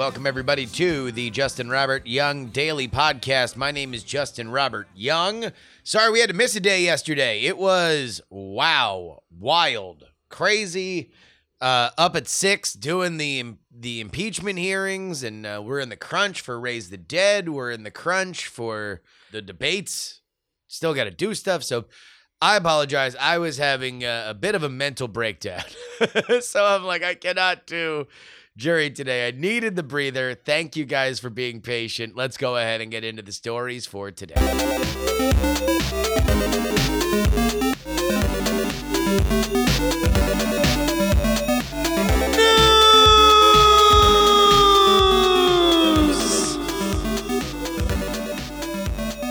Welcome everybody to the Justin Robert Young Daily Podcast. My name is Justin Robert Young. Sorry we had to miss a day yesterday. It was wow, wild, crazy. Uh, up at six doing the the impeachment hearings, and uh, we're in the crunch for Raise the Dead. We're in the crunch for the debates. Still got to do stuff. So I apologize. I was having a, a bit of a mental breakdown. so I'm like, I cannot do jury today. I needed the breather. Thank you guys for being patient. Let's go ahead and get into the stories for today. News.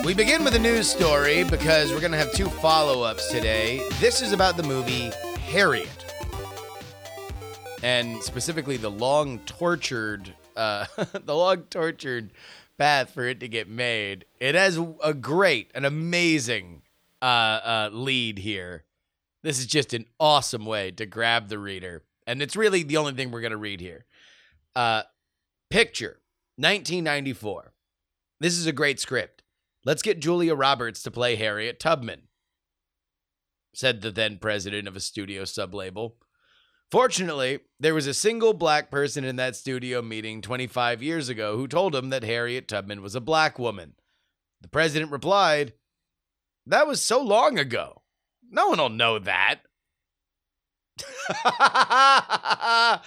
We begin with a news story because we're going to have two follow ups today. This is about the movie Harriet and specifically the long tortured uh the long tortured path for it to get made. It has a great an amazing uh uh lead here. This is just an awesome way to grab the reader. And it's really the only thing we're to read here. Uh picture 1994 this is a great script. Let's get julia roberts to play harriet tubman said the then president of a studio sublabel Fortunately, there was a single black person in that studio meeting 25 years ago who told him that Harriet Tubman was a black woman. The president replied, That was so long ago. No one will know that.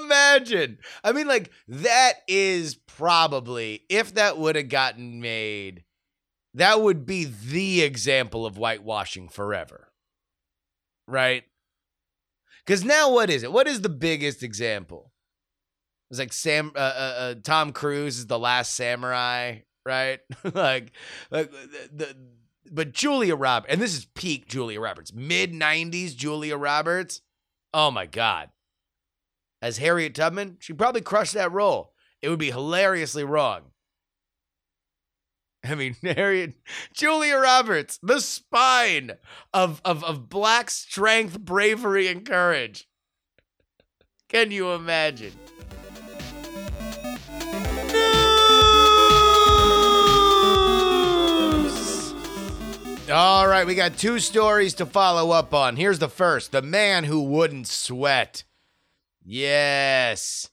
Imagine. I mean, like, that is probably, if that would have gotten made, that would be the example of whitewashing forever. Right? Because now, what is it? What is the biggest example? It's like Sam, uh, uh, uh, Tom Cruise is the Last Samurai, right? like, like the, the, but Julia Roberts, and this is peak Julia Roberts, mid '90s Julia Roberts. Oh my God! As Harriet Tubman, she probably crushed that role. It would be hilariously wrong. I mean, Harriet, Julia Roberts, the spine of, of, of black strength, bravery, and courage. Can you imagine? News. All right, we got two stories to follow up on. Here's the first The man who wouldn't sweat. Yes.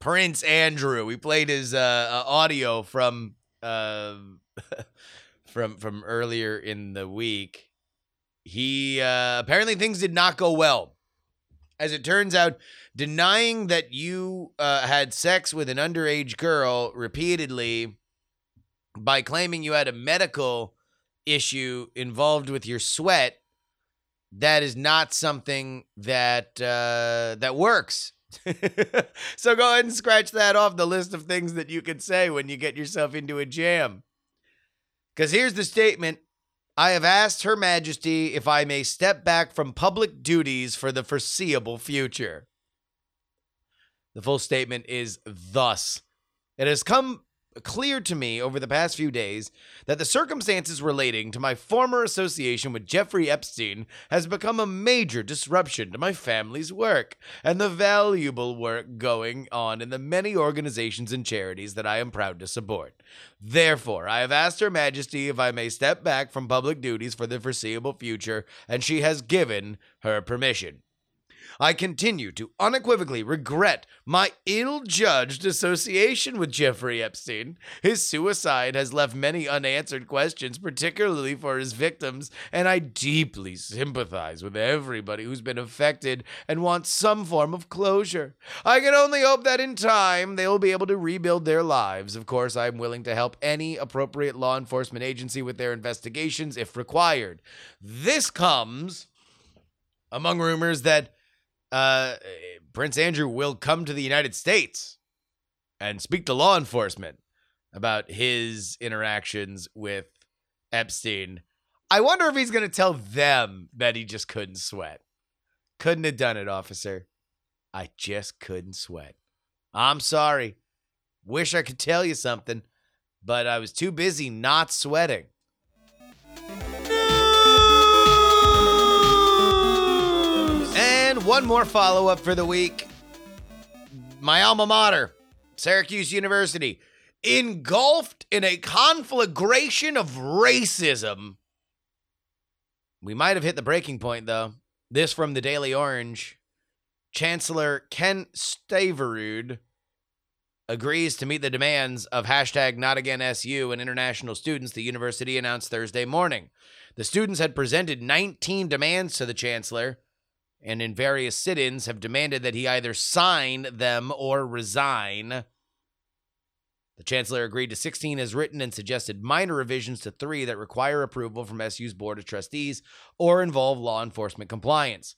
Prince Andrew. We played his uh, uh, audio from uh, from from earlier in the week. He uh, apparently things did not go well. As it turns out, denying that you uh, had sex with an underage girl repeatedly by claiming you had a medical issue involved with your sweat, that is not something that uh, that works. so go ahead and scratch that off the list of things that you could say when you get yourself into a jam. Because here's the statement I have asked Her Majesty if I may step back from public duties for the foreseeable future. The full statement is thus It has come clear to me over the past few days that the circumstances relating to my former association with Jeffrey Epstein has become a major disruption to my family's work and the valuable work going on in the many organizations and charities that I am proud to support. Therefore, I have asked Her Majesty if I may step back from public duties for the foreseeable future, and she has given her permission. I continue to unequivocally regret my ill judged association with Jeffrey Epstein. His suicide has left many unanswered questions, particularly for his victims, and I deeply sympathize with everybody who's been affected and wants some form of closure. I can only hope that in time they will be able to rebuild their lives. Of course, I'm willing to help any appropriate law enforcement agency with their investigations if required. This comes among rumors that uh, Prince Andrew will come to the United States and speak to law enforcement about his interactions with Epstein. I wonder if he's going to tell them that he just couldn't sweat. Couldn't have done it, officer. I just couldn't sweat. I'm sorry. Wish I could tell you something, but I was too busy not sweating. One more follow up for the week. My alma mater, Syracuse University, engulfed in a conflagration of racism. We might have hit the breaking point, though. This from the Daily Orange. Chancellor Ken Syverud agrees to meet the demands of hashtag not again SU and international students, the university announced Thursday morning. The students had presented 19 demands to the chancellor and in various sit ins have demanded that he either sign them or resign. The chancellor agreed to 16 as written and suggested minor revisions to three that require approval from SU's board of trustees or involve law enforcement compliance.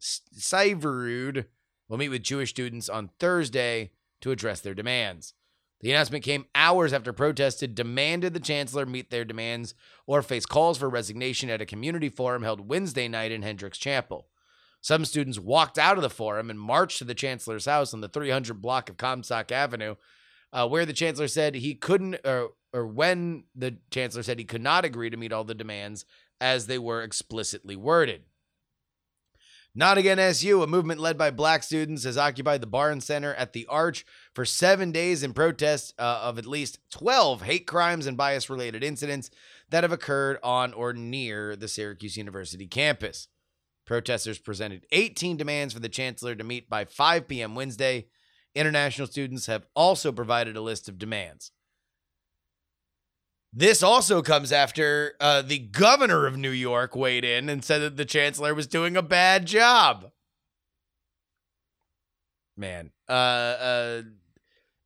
Syverud will meet with Jewish students on Thursday to address their demands. The announcement came hours after protests demanded the chancellor meet their demands or face calls for resignation at a community forum held Wednesday night in Hendricks Chapel. Some students walked out of the forum and marched to the chancellor's house on the 300 block of Comstock Avenue, uh, where the chancellor said he couldn't, or, or when the chancellor said he could not agree to meet all the demands as they were explicitly worded. Not Again SU, a movement led by black students, has occupied the Barnes Center at the Arch for seven days in protest uh, of at least 12 hate crimes and bias related incidents that have occurred on or near the Syracuse University campus. Protesters presented 18 demands for the chancellor to meet by 5 p.m. Wednesday. International students have also provided a list of demands. This also comes after uh, the governor of New York weighed in and said that the chancellor was doing a bad job. Man, uh, uh,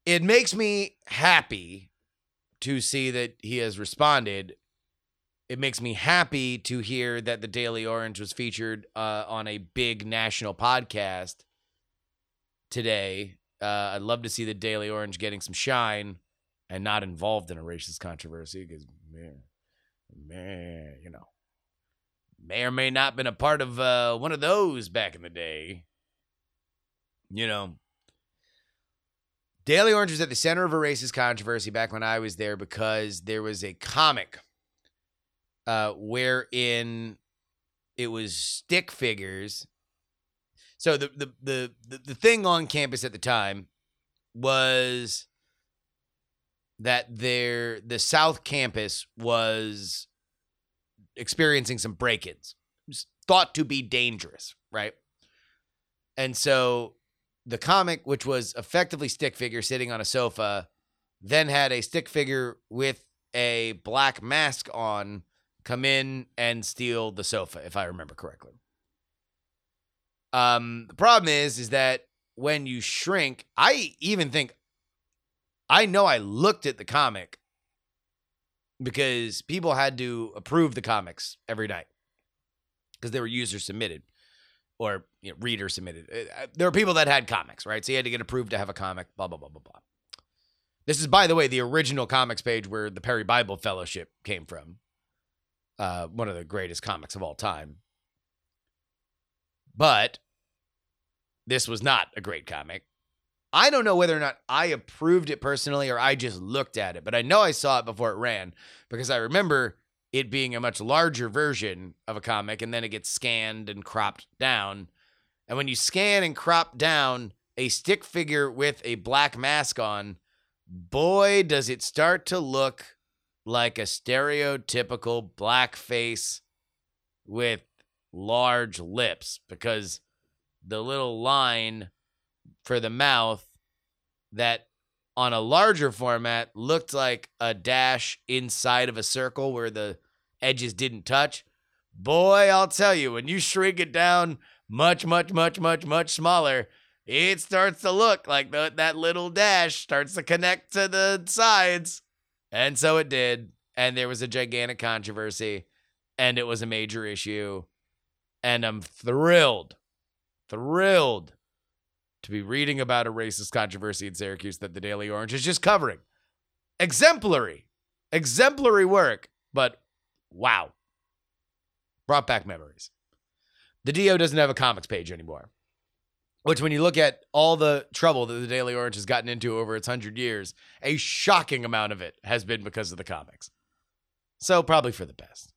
it makes me happy to see that he has responded. It makes me happy to hear that the Daily Orange was featured uh, on a big national podcast today. Uh, I'd love to see the Daily Orange getting some shine and not involved in a racist controversy because man, man, you know, may or may not been a part of uh, one of those back in the day. You know, Daily Orange was at the center of a racist controversy back when I was there because there was a comic uh, wherein it was stick figures. So the the the the, the thing on campus at the time was that there the South Campus was experiencing some break-ins, thought to be dangerous, right? And so the comic, which was effectively stick figure sitting on a sofa, then had a stick figure with a black mask on come in and steal the sofa, if I remember correctly. Um, the problem is, is that when you shrink, I even think I know I looked at the comic because people had to approve the comics every night because they were user submitted or you know, reader submitted. Uh, There were people that had comics, right? So you had to get approved to have a comic, blah, blah, blah, blah, blah. This is, by the way, the original comics page where the Perry Bible Fellowship came from. Uh, one of the greatest comics of all time. But this was not a great comic. I don't know whether or not I approved it personally or I just looked at it, but I know I saw it before it ran because I remember it being a much larger version of a comic and then it gets scanned and cropped down. And when you scan and crop down a stick figure with a black mask on, boy, does it start to look like a stereotypical black face with large lips because the little line for the mouth that on a larger format looked like a dash inside of a circle where the edges didn't touch. Boy, I'll tell you, when you shrink it down much, much, much, much, much smaller, it starts to look like the, that little dash starts to connect to the sides. And so it did. And there was a gigantic controversy, and it was a major issue. And I'm thrilled, thrilled to be reading about a racist controversy in Syracuse that the Daily Orange is just covering. Exemplary, exemplary work, but wow. Brought back memories. The DO doesn't have a comics page anymore, which, when you look at all the trouble that the Daily Orange has gotten into over its 100 years, a shocking amount of it has been because of the comics. So, probably for the best.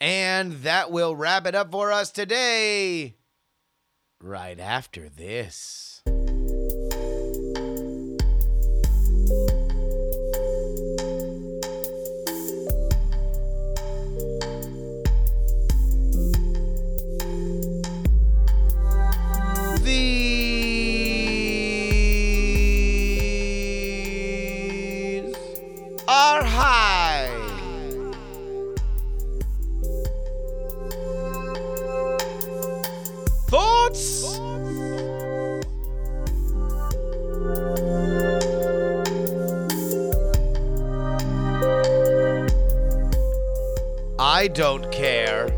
And that will wrap it up for us today right after this. I don't care.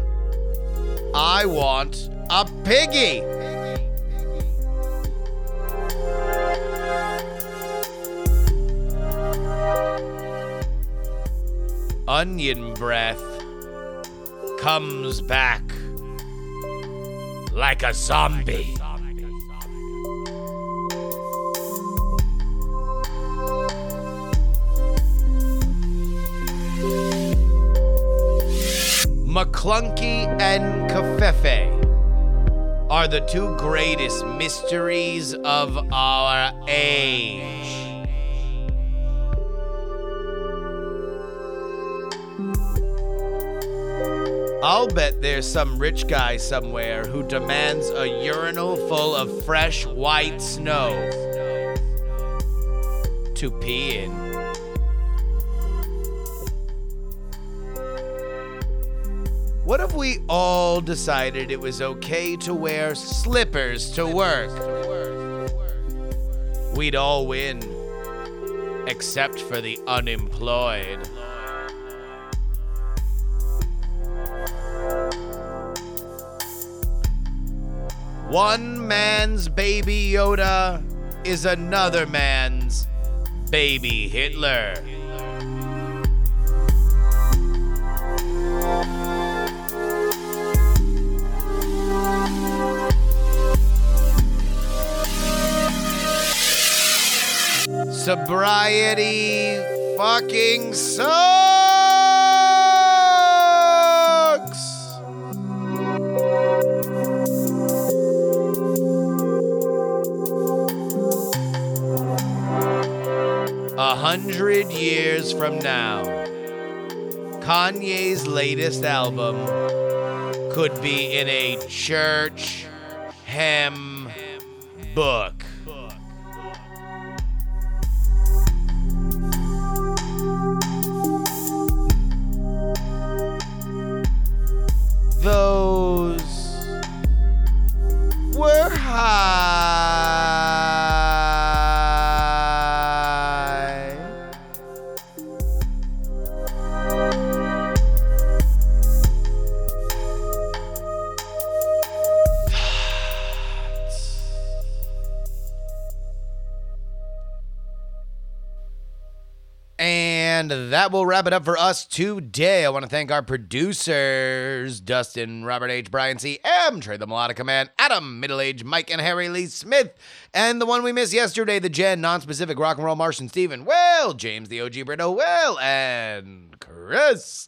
I want a piggy. Onion breath comes back like a zombie. McClunky and covfefe are the two greatest mysteries of our age. I'll bet there's some rich guy somewhere who demands a urinal full of fresh white snow to pee in. What if we all decided it was okay to wear slippers to work? We'd all win, except for the unemployed. One man's baby Yoda is another man's baby Hitler. Sobriety fucking sucks. A hundred years from now, Kanye's latest album could be in a church hymn book. Those were high. And that will wrap it up for us today. I want to thank our producers, Dustin, Robert H., Brian C., M., Trey the Melodica Man, Adam, Middle Age, Mike, and Harry Lee Smith. And the one we missed yesterday, the Gen, non-specific rock and roll Martian Steven, Well, James, the OG Brito, Well, and Chris.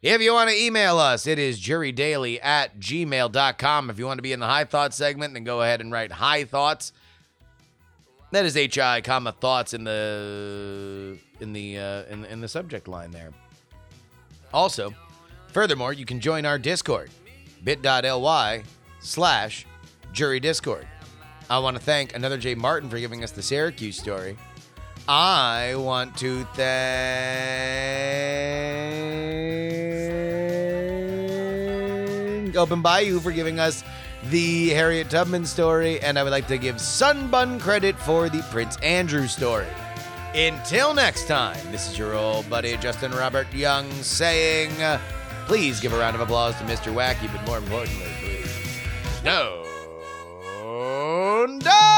If you want to email us, it is jurydaily at gmail.com. If you want to be in the High Thoughts segment, then go ahead and write High Thoughts. That is hi comma thoughts in the in the uh, in, in the subject line there. Also, furthermore, you can join our Discord, bit.ly slash jury discord. I want to thank another Jay Martin for giving us the Syracuse story. I want to thank Open Bayou for giving us the Harriet Tubman story, and I would like to give Sunbun credit for the Prince Andrew story. Until next time, this is your old buddy Justin Robert Young saying, please give a round of applause to Mr. Wacky, but more importantly, please, die!